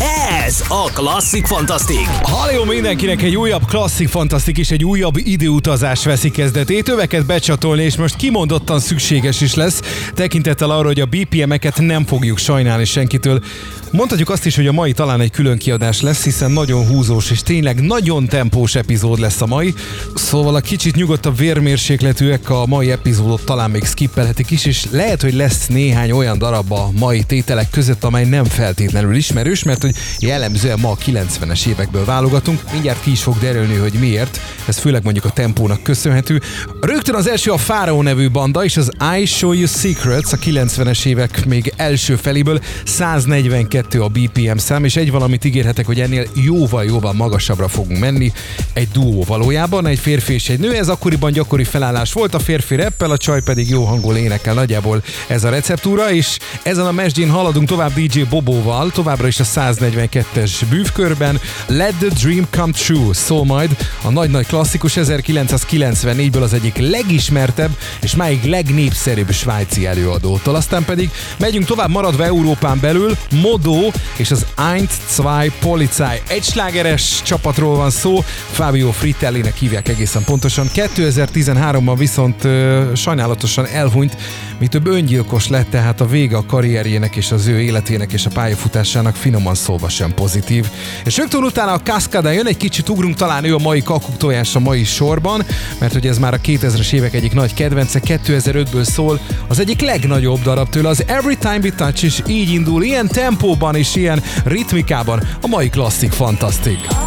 Ez a Klasszik Fantasztik. Halló mindenkinek egy újabb klasszik fantasztik és egy újabb időutazás veszi kezdetét. Öveket becsatolni, és most kimondottan szükséges is lesz, tekintettel arra, hogy a BPM-eket nem fogjuk sajnálni senkitől. Mondhatjuk azt is, hogy a mai talán egy külön kiadás lesz, hiszen nagyon húzós és tényleg nagyon tempós epizód lesz a mai. Szóval a kicsit nyugodtabb vérmérsékletűek a mai epizódot talán még skippelhetik is, és lehet, hogy lesz néhány olyan darab a mai tételek között, amely nem feltétlenül ismerős, mert hogy jellemzően ma a 90-es évekből válogatunk. Mindjárt ki is fog derülni, hogy miért. Ez főleg mondjuk a tempónak köszönhető. Rögtön az első a Pharaoh nevű banda, és az I Show You Secrets a 90-es évek még első feléből 142 a BPM szám, és egy valamit ígérhetek, hogy ennél jóval-jóval magasabbra fogunk menni. Egy duó valójában, egy férfi és egy nő, ez akkoriban gyakori felállás volt, a férfi reppel, a csaj pedig jó hangol énekel, nagyjából ez a receptúra, és ezen a mesdjén haladunk tovább DJ Bobóval, továbbra is a 142-es bűvkörben. Let the Dream Come True szól majd a nagy-nagy klasszikus 1994-ből az egyik legismertebb és máig legnépszerűbb svájci előadótól. Aztán pedig megyünk tovább maradva Európán belül, Modo és az Eins Zwei Polizei. Egy slágeres csapatról van szó, Fabio Fritellinek hívják egészen pontosan. 2013-ban viszont ö, sajnálatosan elhunyt, mi több öngyilkos lett, tehát a vége a karrierjének és az ő életének és a pályafutásának finoman szólva sem pozitív. És rögtön utána a Cascada jön, egy kicsit ugrunk, talán ő a mai kakuk tojás a mai sorban, mert hogy ez már a 2000-es évek egyik nagy kedvence, 2005-ből szól, az egyik legnagyobb darab tőle, az Every Time We Touch, és így indul, ilyen tempóban és ilyen ritmikában a mai klasszik fantasztik.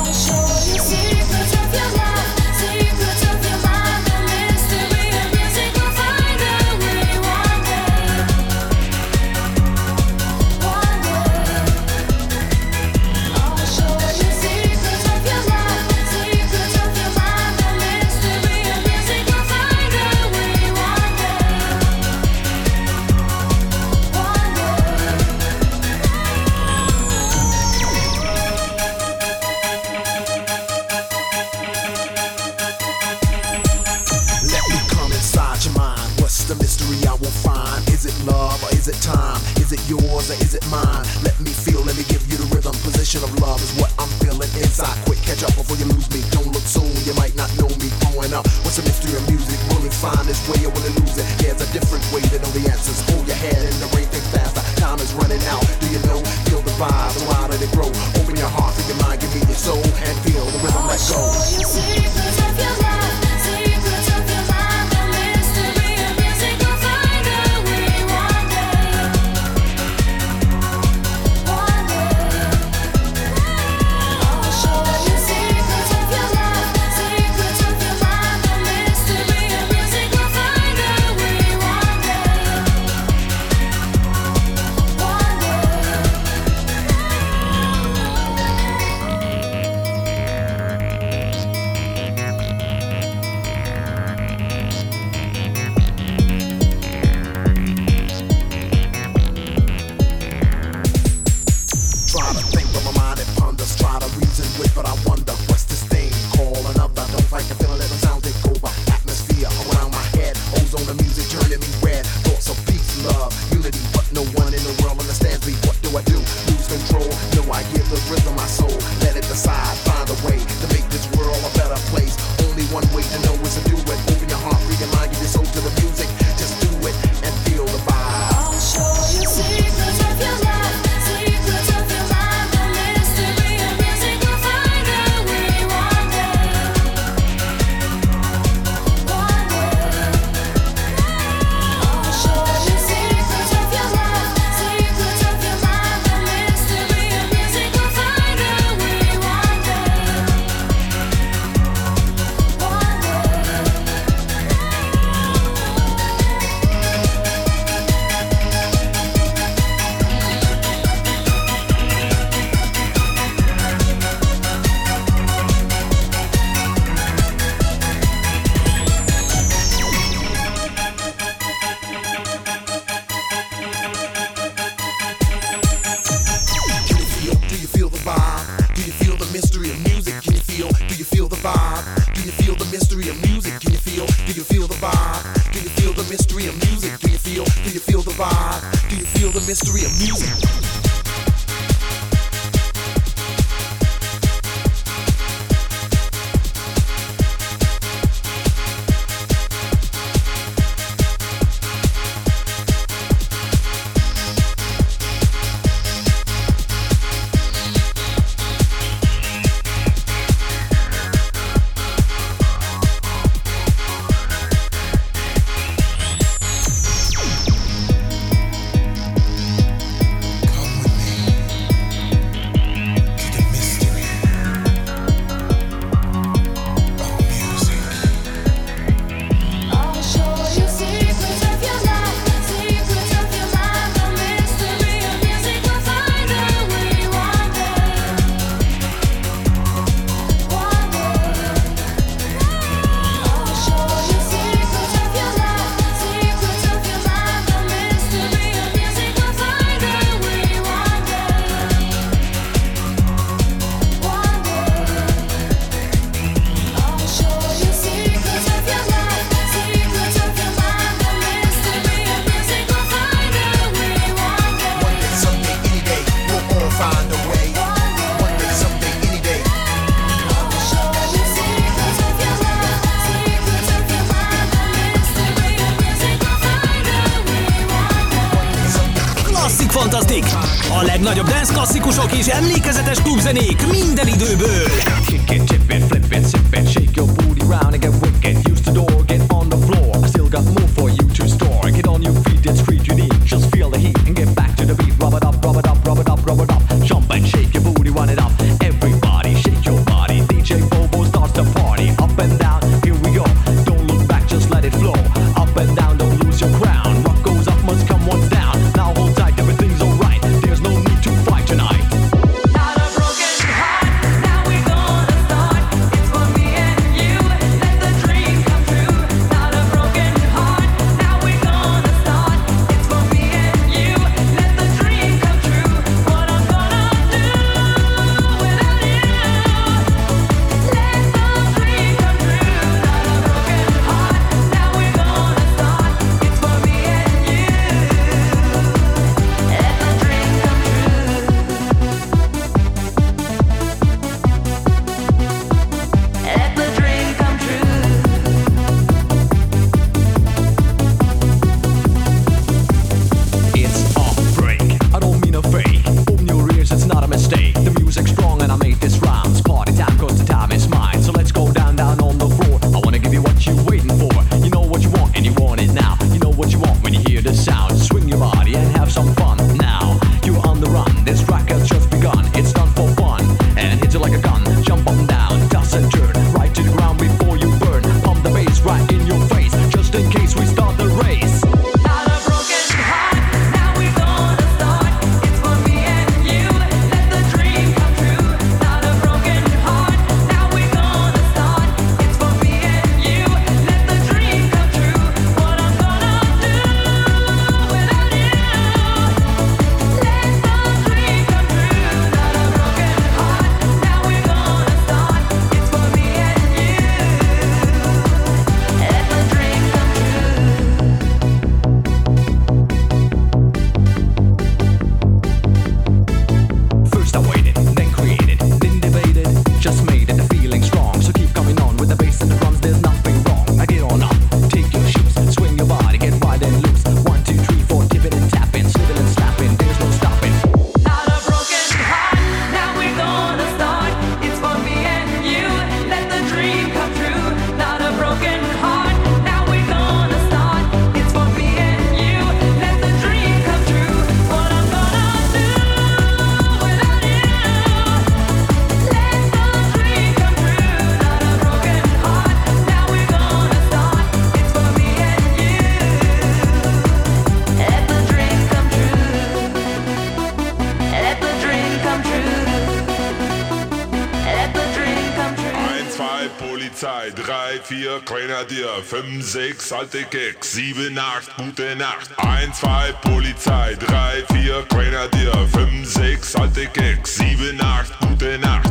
5, 6, alte Keks, 7, 8, gute Nacht. 1, 2, Polizei, 3, 4, Grenadier, 5, 6, alte Keks, 7, 8, gute Nacht.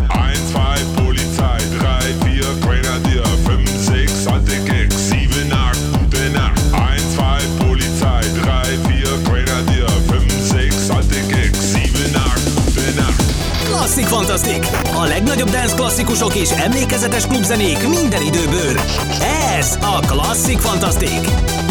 Fantasztik! A legnagyobb dance klasszikusok és emlékezetes klubzenék minden időből. Ez a Klasszik Fantasztik!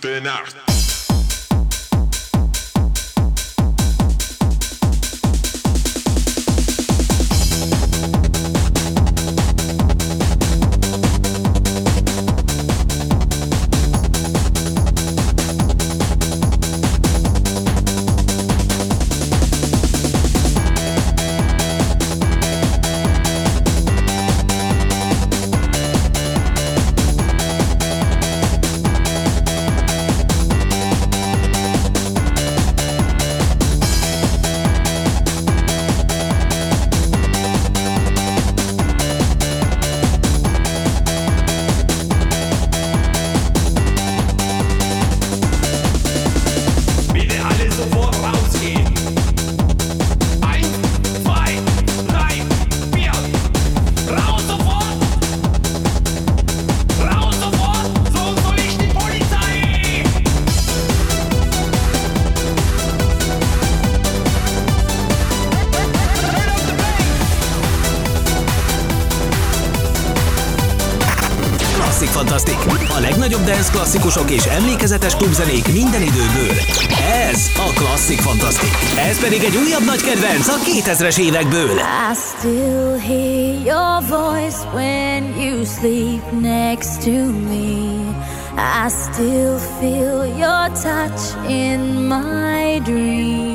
Supernacht. klasszikusok és emlékezetes klubzenék minden időből. Ez a Klasszik Fantasztik. Ez pedig egy újabb nagy kedvenc a 2000-es évekből. I still hear your voice when you sleep next to me. I still feel your touch in my dream.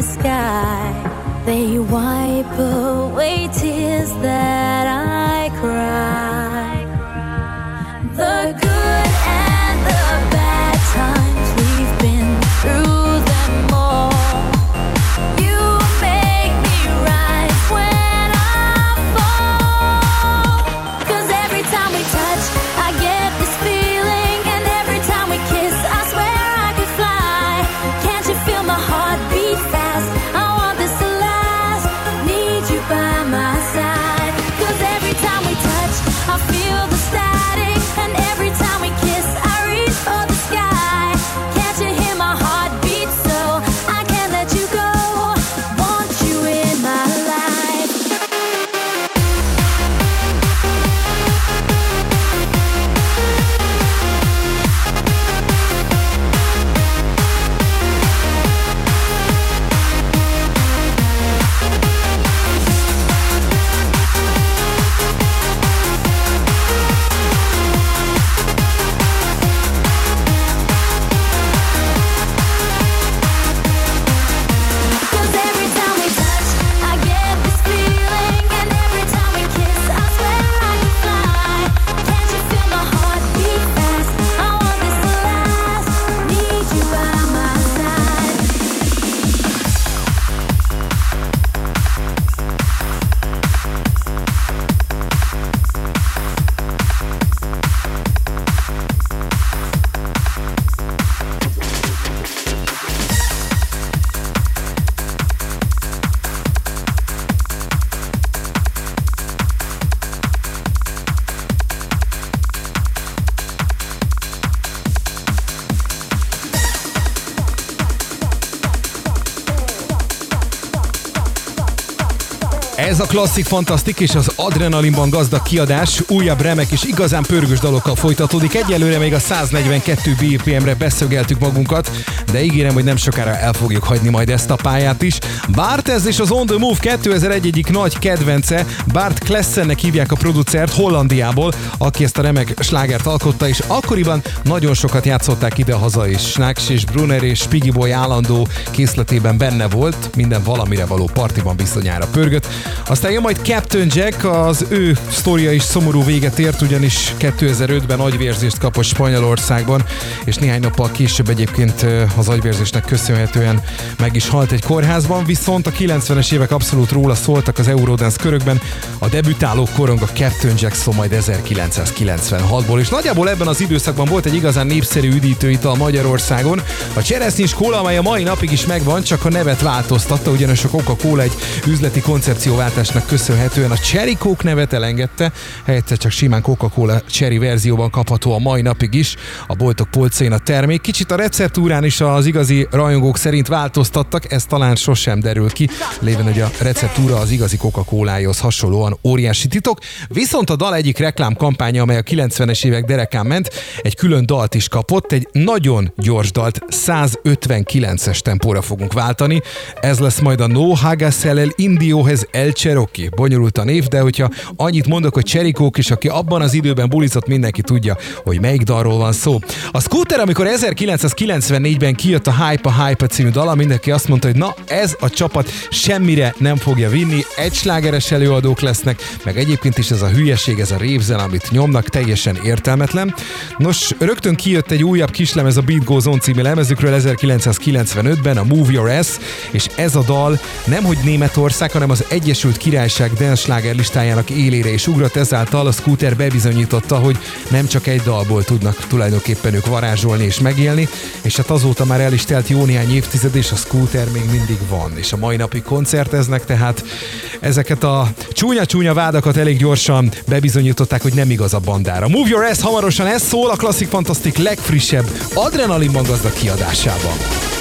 Sky. They wipe away tears that Ez a klasszik fantasztik és az adrenalinban gazdag kiadás újabb remek és igazán pörgős dalokkal folytatódik. Egyelőre még a 142 BPM-re beszögeltük magunkat, de ígérem, hogy nem sokára el fogjuk hagyni majd ezt a pályát is. Bart ez és az On The Move 2001 egyik nagy kedvence, Bart Klessennek hívják a producert Hollandiából, aki ezt a remek slágert alkotta, és akkoriban nagyon sokat játszották ide-haza, és Snacks és Brunner és Piggy Boy állandó készletében benne volt, minden valamire való partiban bizonyára pörgött. Aztán jön majd Captain Jack, az ő sztoria is szomorú véget ért, ugyanis 2005-ben agyvérzést kapott Spanyolországban, és néhány nappal később egyébként az agyvérzésnek köszönhetően meg is halt egy kórházban, viszont a 90-es évek abszolút róla szóltak az Eurodance körökben, a debütáló korong a Captain Jack szó majd 1996-ból, és nagyjából ebben az időszakban volt egy igazán népszerű üdítőital Magyarországon, a cseresznyés kóla, amely a mai napig is megvan, csak a nevet változtatta, ugyanis a Coca-Cola egy üzleti koncepcióváltásnak köszönhetően a Cherry Coke nevet elengedte, helyette csak simán Coca-Cola Cherry verzióban kapható a mai napig is, a boltok polcain a termék. Kicsit a receptúrán is az igazi rajongók szerint változtattak, ez talán sosem derül ki, lévén, hogy a receptúra az igazi Coca-Colához hasonlóan óriási titok. Viszont a dal egyik reklámkampánya, amely a 90-es évek derekán ment, egy külön dalt is kapott, egy nagyon gyors dalt, 159-es tempóra fogunk váltani. Ez lesz majd a No Hagasel el Indiohez El Cherokee. Bonyolult a név, de hogyha annyit mondok, hogy Cherikók is, aki abban az időben bulizott, mindenki tudja, hogy melyik dalról van szó. A Scooter, amikor 1994-ben kijött a Hype a Hype című dala, mindenki azt mondta, hogy na ez a csapat semmire nem fogja vinni, egy slágeres előadók lesznek, meg egyébként is ez a hülyeség, ez a révzen, amit nyomnak, teljesen értelmetlen. Nos, rögtön kijött egy újabb kislemez a Beat Goes On című lemezükről 1995-ben, a Move Your Ass, és ez a dal nem hogy Németország, hanem az Egyesült Királyság dance sláger listájának élére is ugrott, ezáltal a Scooter bebizonyította, hogy nem csak egy dalból tudnak tulajdonképpen ők varázsolni és megélni, és hát azóta már el is telt jó néhány évtized, és a Scooter még mindig van, és a mai napig koncerteznek, tehát ezeket a csúnya-csúnya vádakat elég gyorsan bebizonyították, hogy nem igaz a bandára. Move Your Ass hamarosan ez szól a Classic Fantastic legfrissebb adrenalinban gazdag kiadásában.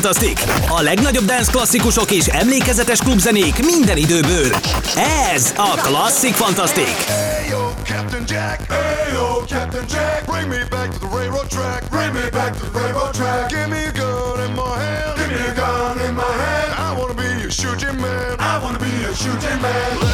Fantastic! A legnagyobb dance klasszikusok és emlékezetes klubzenék minden időből. Ez a Classic Fantastic! Hey yo, Captain Jack! Hey yo, Captain Jack! Bring me back to the railroad track! Bring me back to the railroad track! Give me a gun in my hand! Give me a gun in my hand! I wanna be a shooting man! I wanna be a shooting man!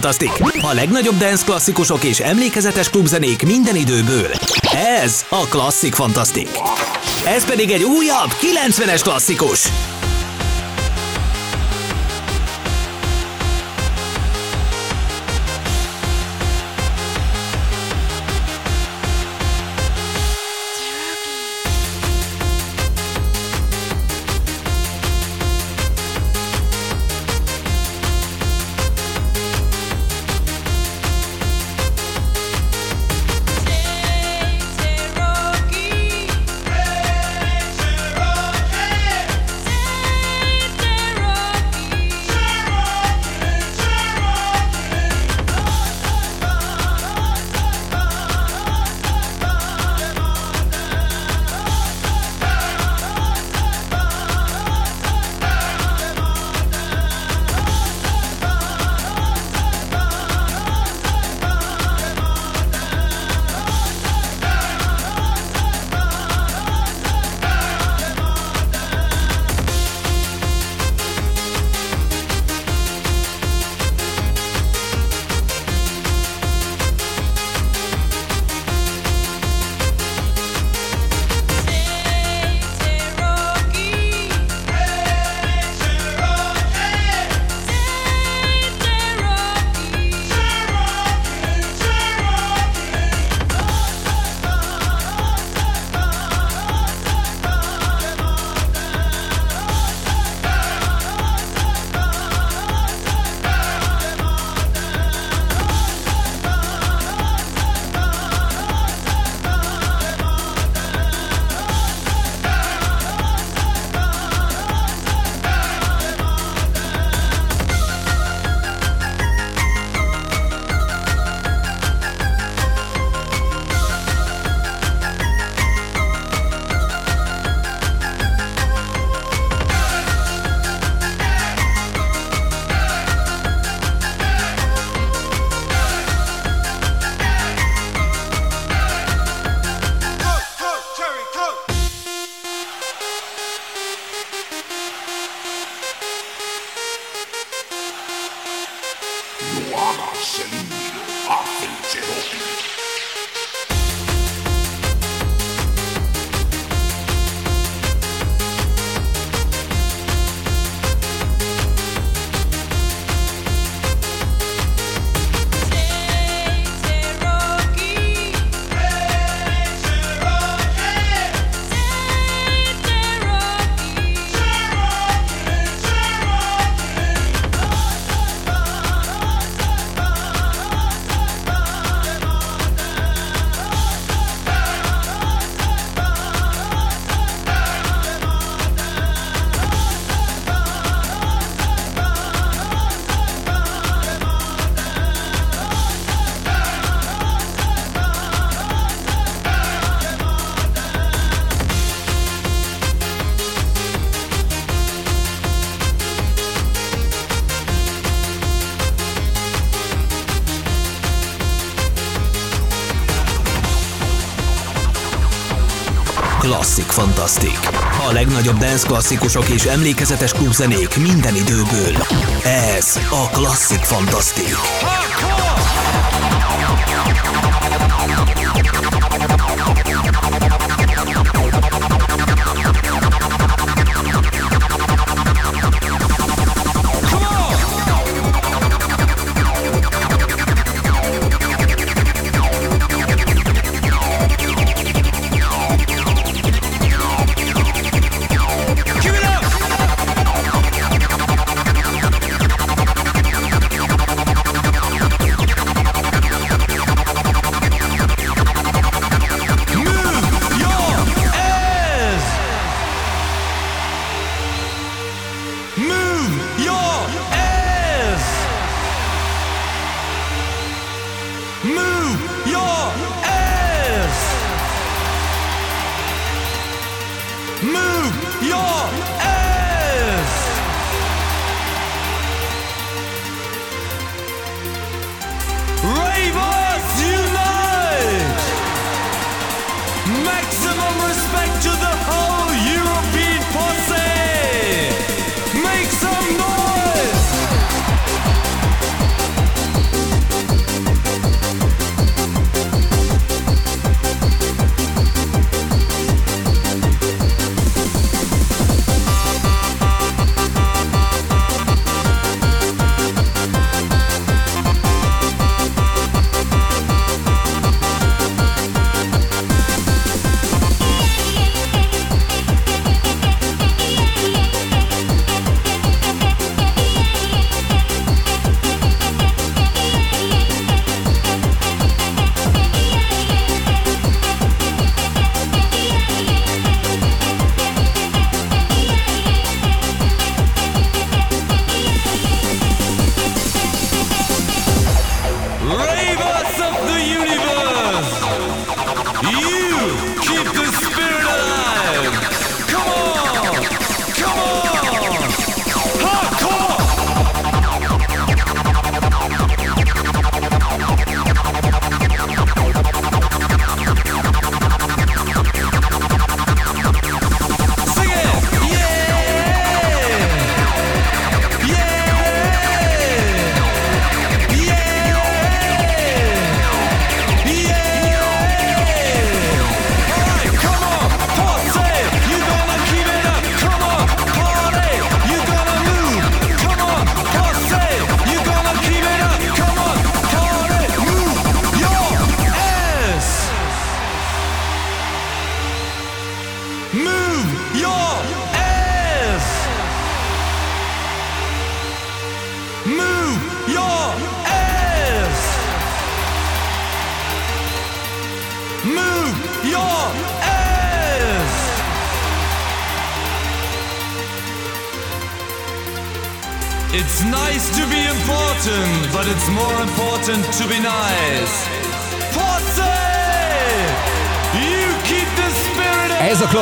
Fantasztik. A legnagyobb dance klasszikusok és emlékezetes klubzenék minden időből. Ez a Klasszik Fantasztik. Ez pedig egy újabb, 90-es klasszikus. Dance klasszikusok és emlékezetes klubzenék minden időből. Ez a Klasszik Fantasztik. Move Move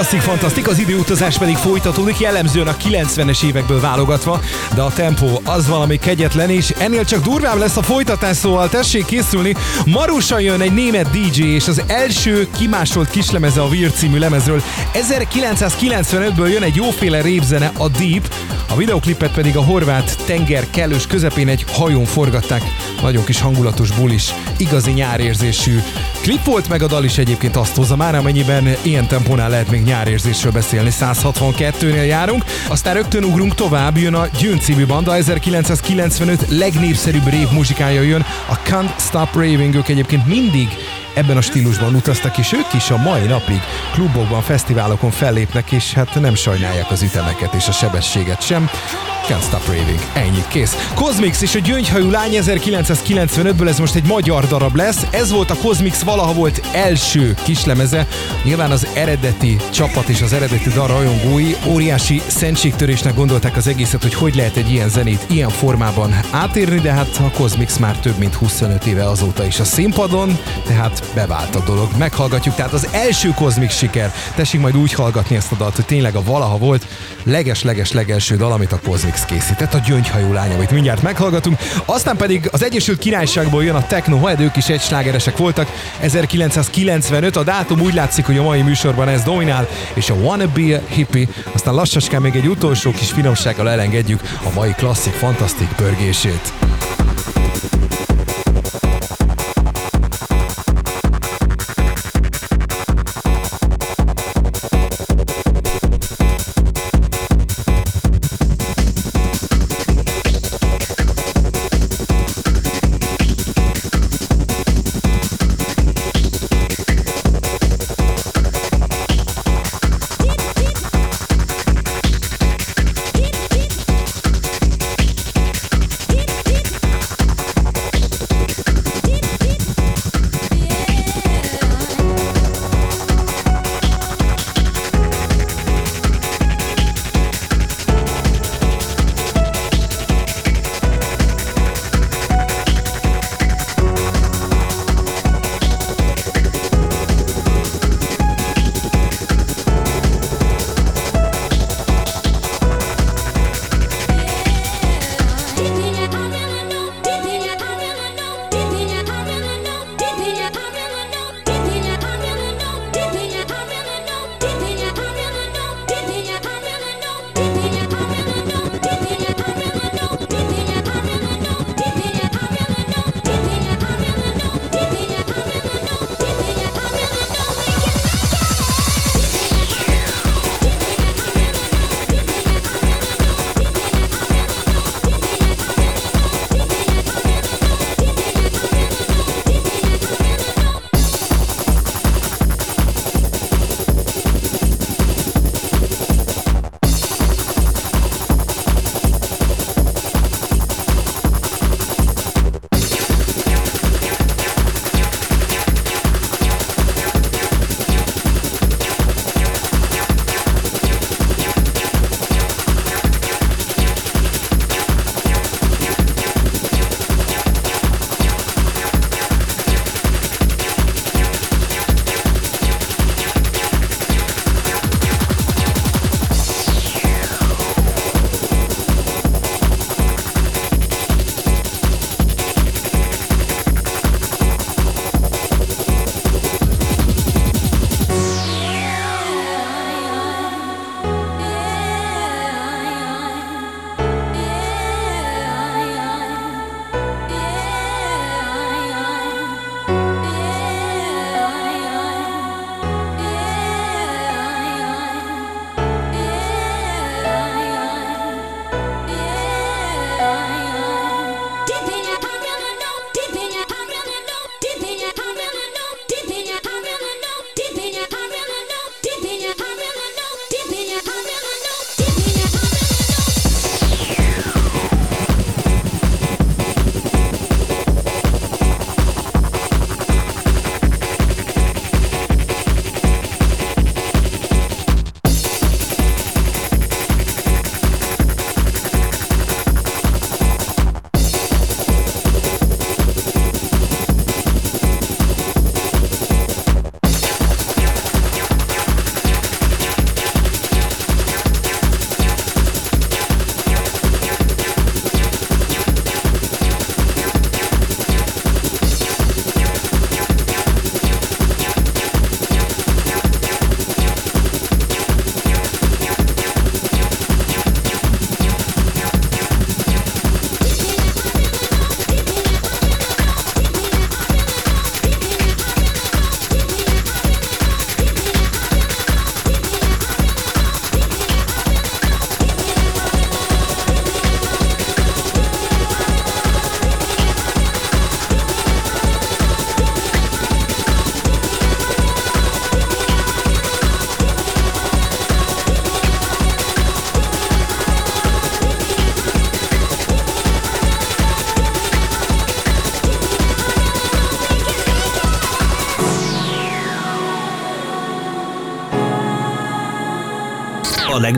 klasszik fantasztik, az időutazás pedig folytatódik, jellemzően a 90-es évekből válogatva, de a tempó az valami kegyetlen, és ennél csak durvább lesz a folytatás, szóval tessék készülni. Marusa jön egy német DJ, és az első kimásolt kislemeze a Weird című lemezről. 1995-ből jön egy jóféle répzene, a Deep, a videoklipet pedig a horvát tenger kellős közepén egy hajón forgatták. Nagyon kis hangulatos bulis, igazi nyárérzésű klip volt, meg a dal is egyébként azt hozza már, amennyiben ilyen tempónál lehet még nyárérzésről beszélni. 162-nél járunk, aztán rögtön ugrunk tovább, jön a Győn című banda, 1995 legnépszerűbb rave muzsikája jön, a Can't Stop Raving, ők egyébként mindig ebben a stílusban utaztak, és ők is a mai napig klubokban, fesztiválokon fellépnek, és hát nem sajnálják az ütemeket és a sebességet sem. Instagram. Can't Stop Raving. Ennyi, kész. Cosmix és a gyöngyhajú lány 1995-ből ez most egy magyar darab lesz. Ez volt a Cosmix valaha volt első kislemeze. Nyilván az eredeti csapat és az eredeti dal rajongói óriási szentségtörésnek gondolták az egészet, hogy hogy lehet egy ilyen zenét ilyen formában átérni, de hát a Cosmix már több mint 25 éve azóta is a színpadon, tehát bevált a dolog. Meghallgatjuk, tehát az első Cosmix siker. Tessék majd úgy hallgatni ezt a dalt, hogy tényleg a valaha volt leges-leges legelső dal, amit a Cosmix készített, a gyöngyhajú lány, amit mindjárt meghallgatunk. Aztán pedig az Egyesült Királyságból jön a Techno Head, ők is egy slágeresek voltak. 1995, a dátum úgy látszik, hogy a mai műsorban ez dominál, és a Wanna Be a Hippie, aztán lassaskán még egy utolsó kis finomsággal elengedjük a mai klasszik fantasztik pörgését.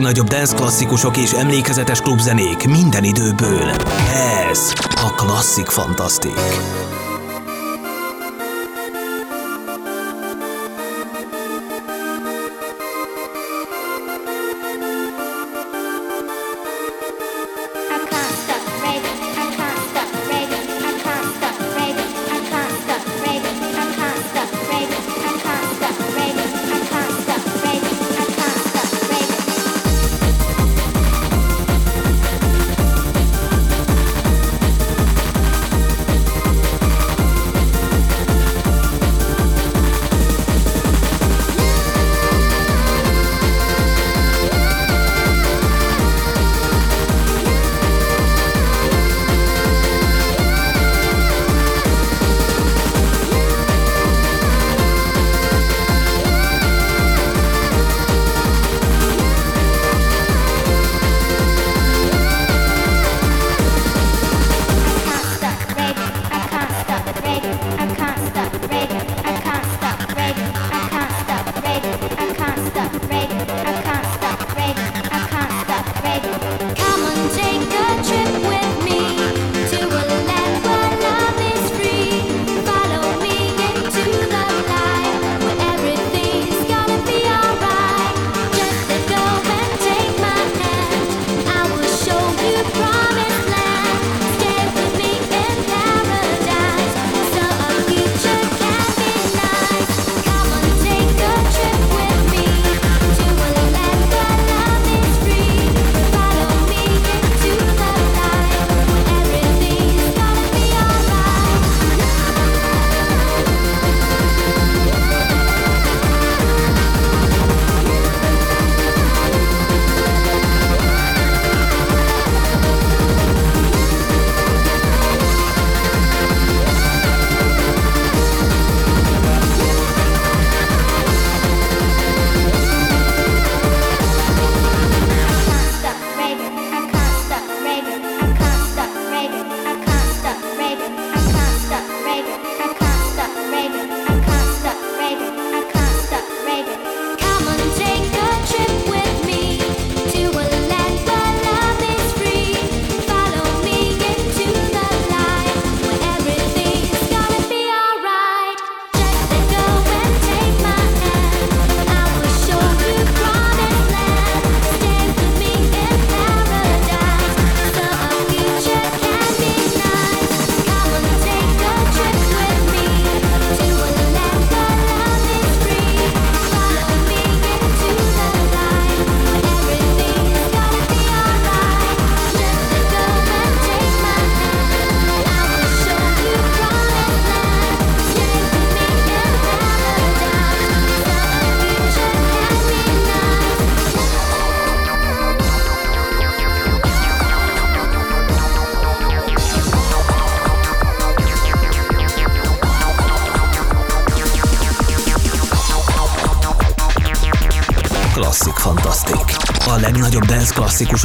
legnagyobb dance klasszikusok és emlékezetes klubzenék minden időből. Ez a Klasszik Fantasztik.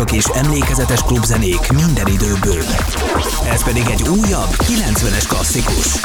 játékok és emlékezetes klubzenék minden időből. Ez pedig egy újabb, 90-es klasszikus.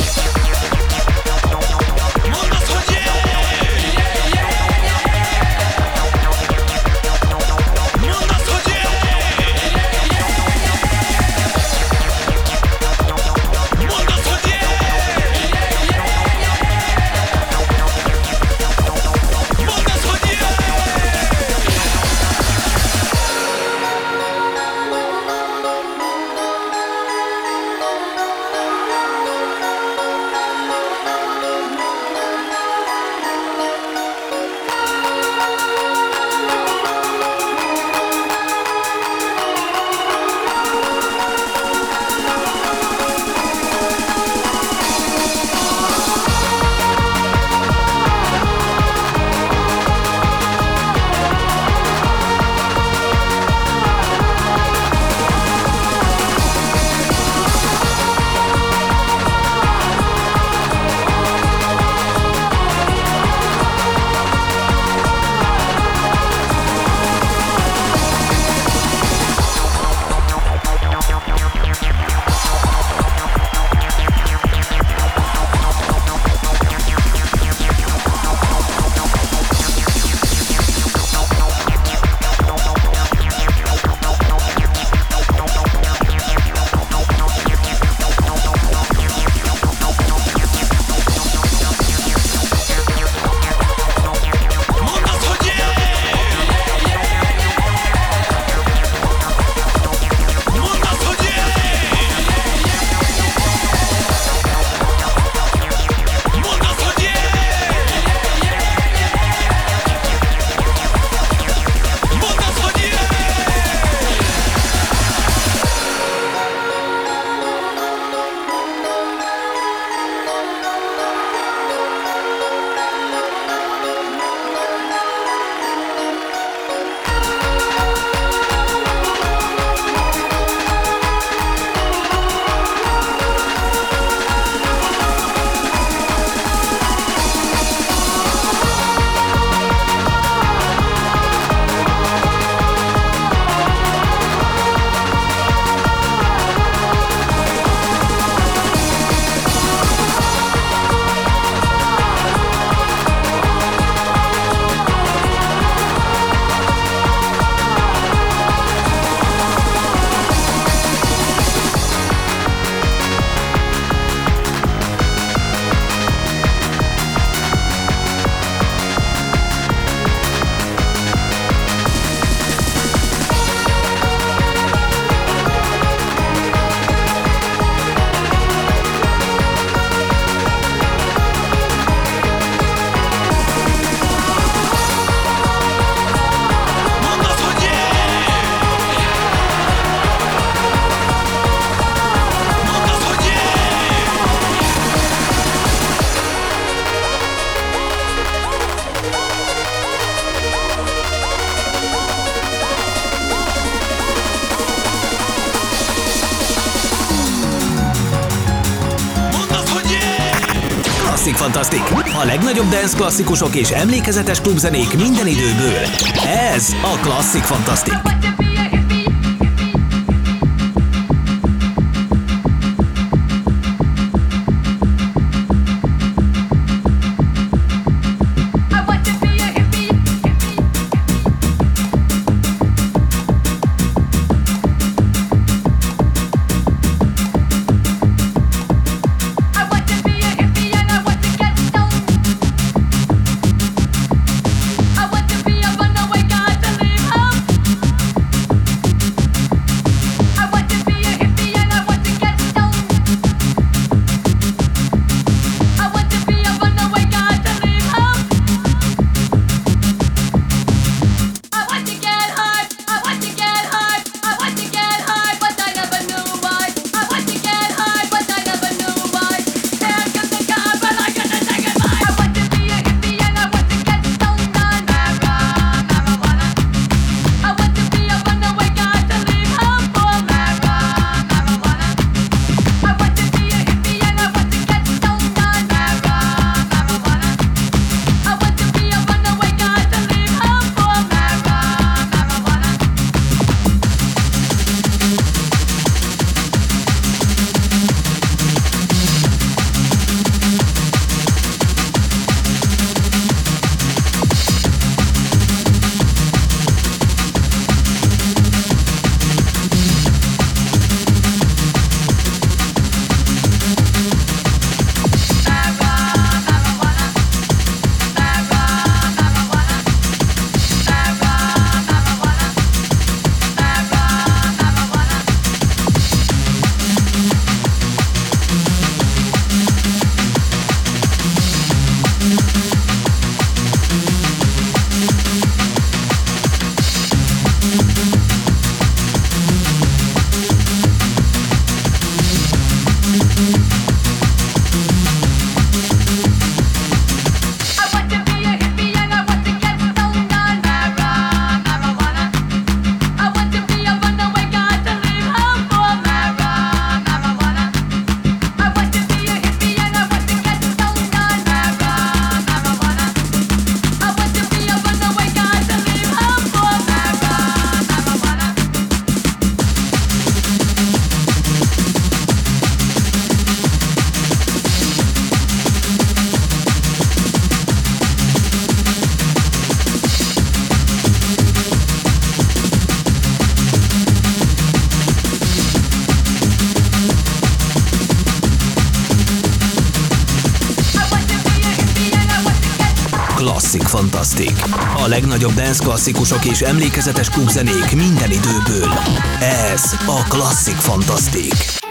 Legnagyobb dance klasszikusok és emlékezetes klubzenék minden időből. Ez a Klasszik Fantasztik. Klasszik Fantasztik. A legnagyobb dance klasszikusok és emlékezetes klubzenék minden időből. Ez a Klasszik Fantasztik.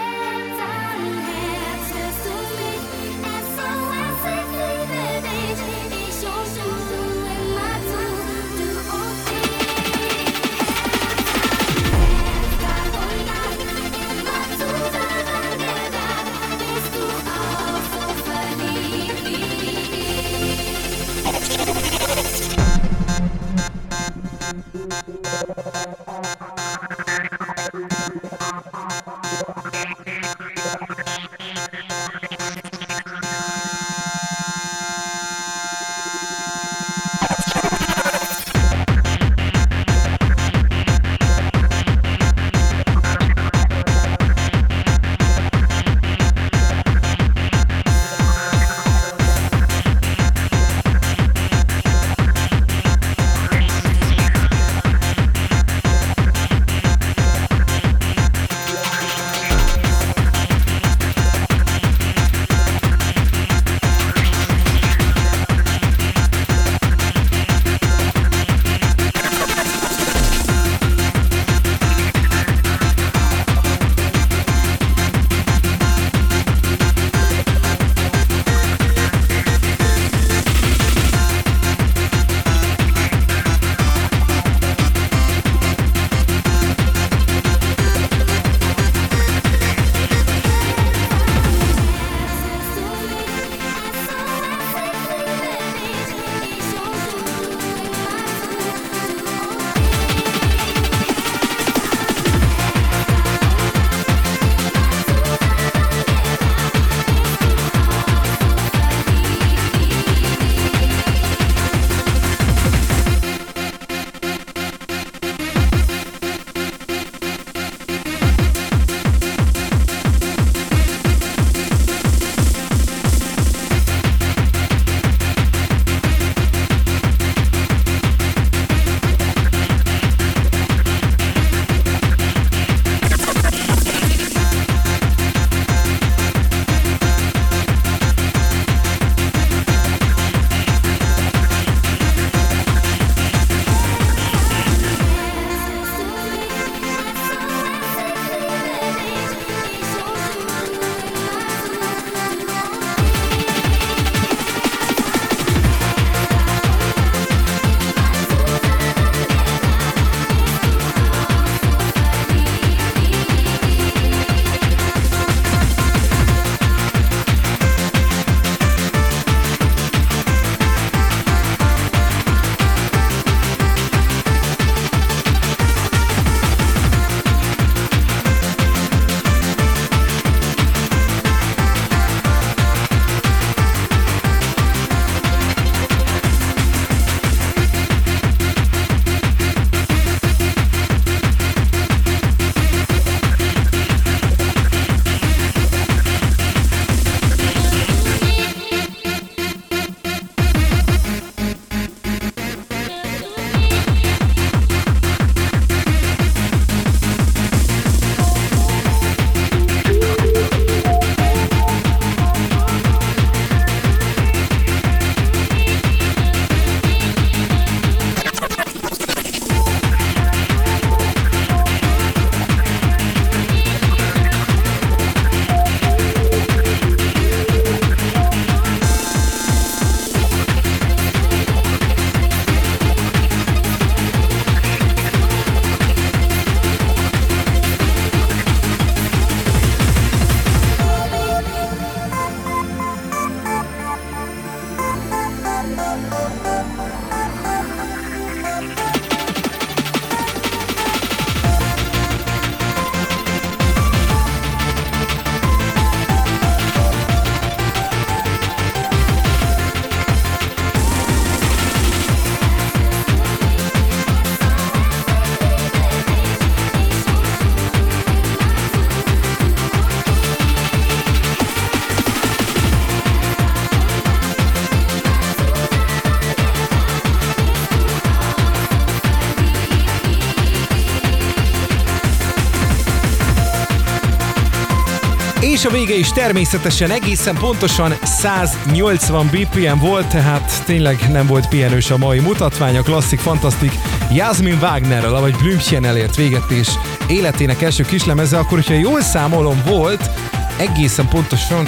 És a vége is természetesen egészen pontosan 180 BPM volt, tehát tényleg nem volt pihenős a mai mutatvány, a klasszik fantasztik Jasmin Wagnerrel, vagy Blümchen elért véget és életének első kislemeze, akkor hogyha jól számolom volt, egészen pontosan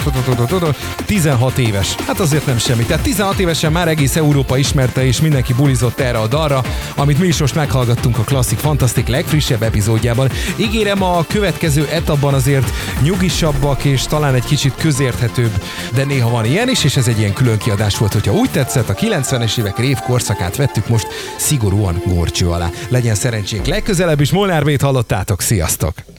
16 éves. Hát azért nem semmi. Tehát 16 évesen már egész Európa ismerte, és mindenki bulizott erre a dalra, amit mi is most meghallgattunk a Classic Fantastic legfrissebb epizódjában. Ígérem a következő etapban azért nyugisabbak, és talán egy kicsit közérthetőbb, de néha van ilyen is, és ez egy ilyen külön kiadás volt, hogyha úgy tetszett, a 90-es évek rév korszakát vettük most szigorúan górcső alá. Legyen szerencsénk legközelebb is, Molnár B-t hallottátok, sziasztok!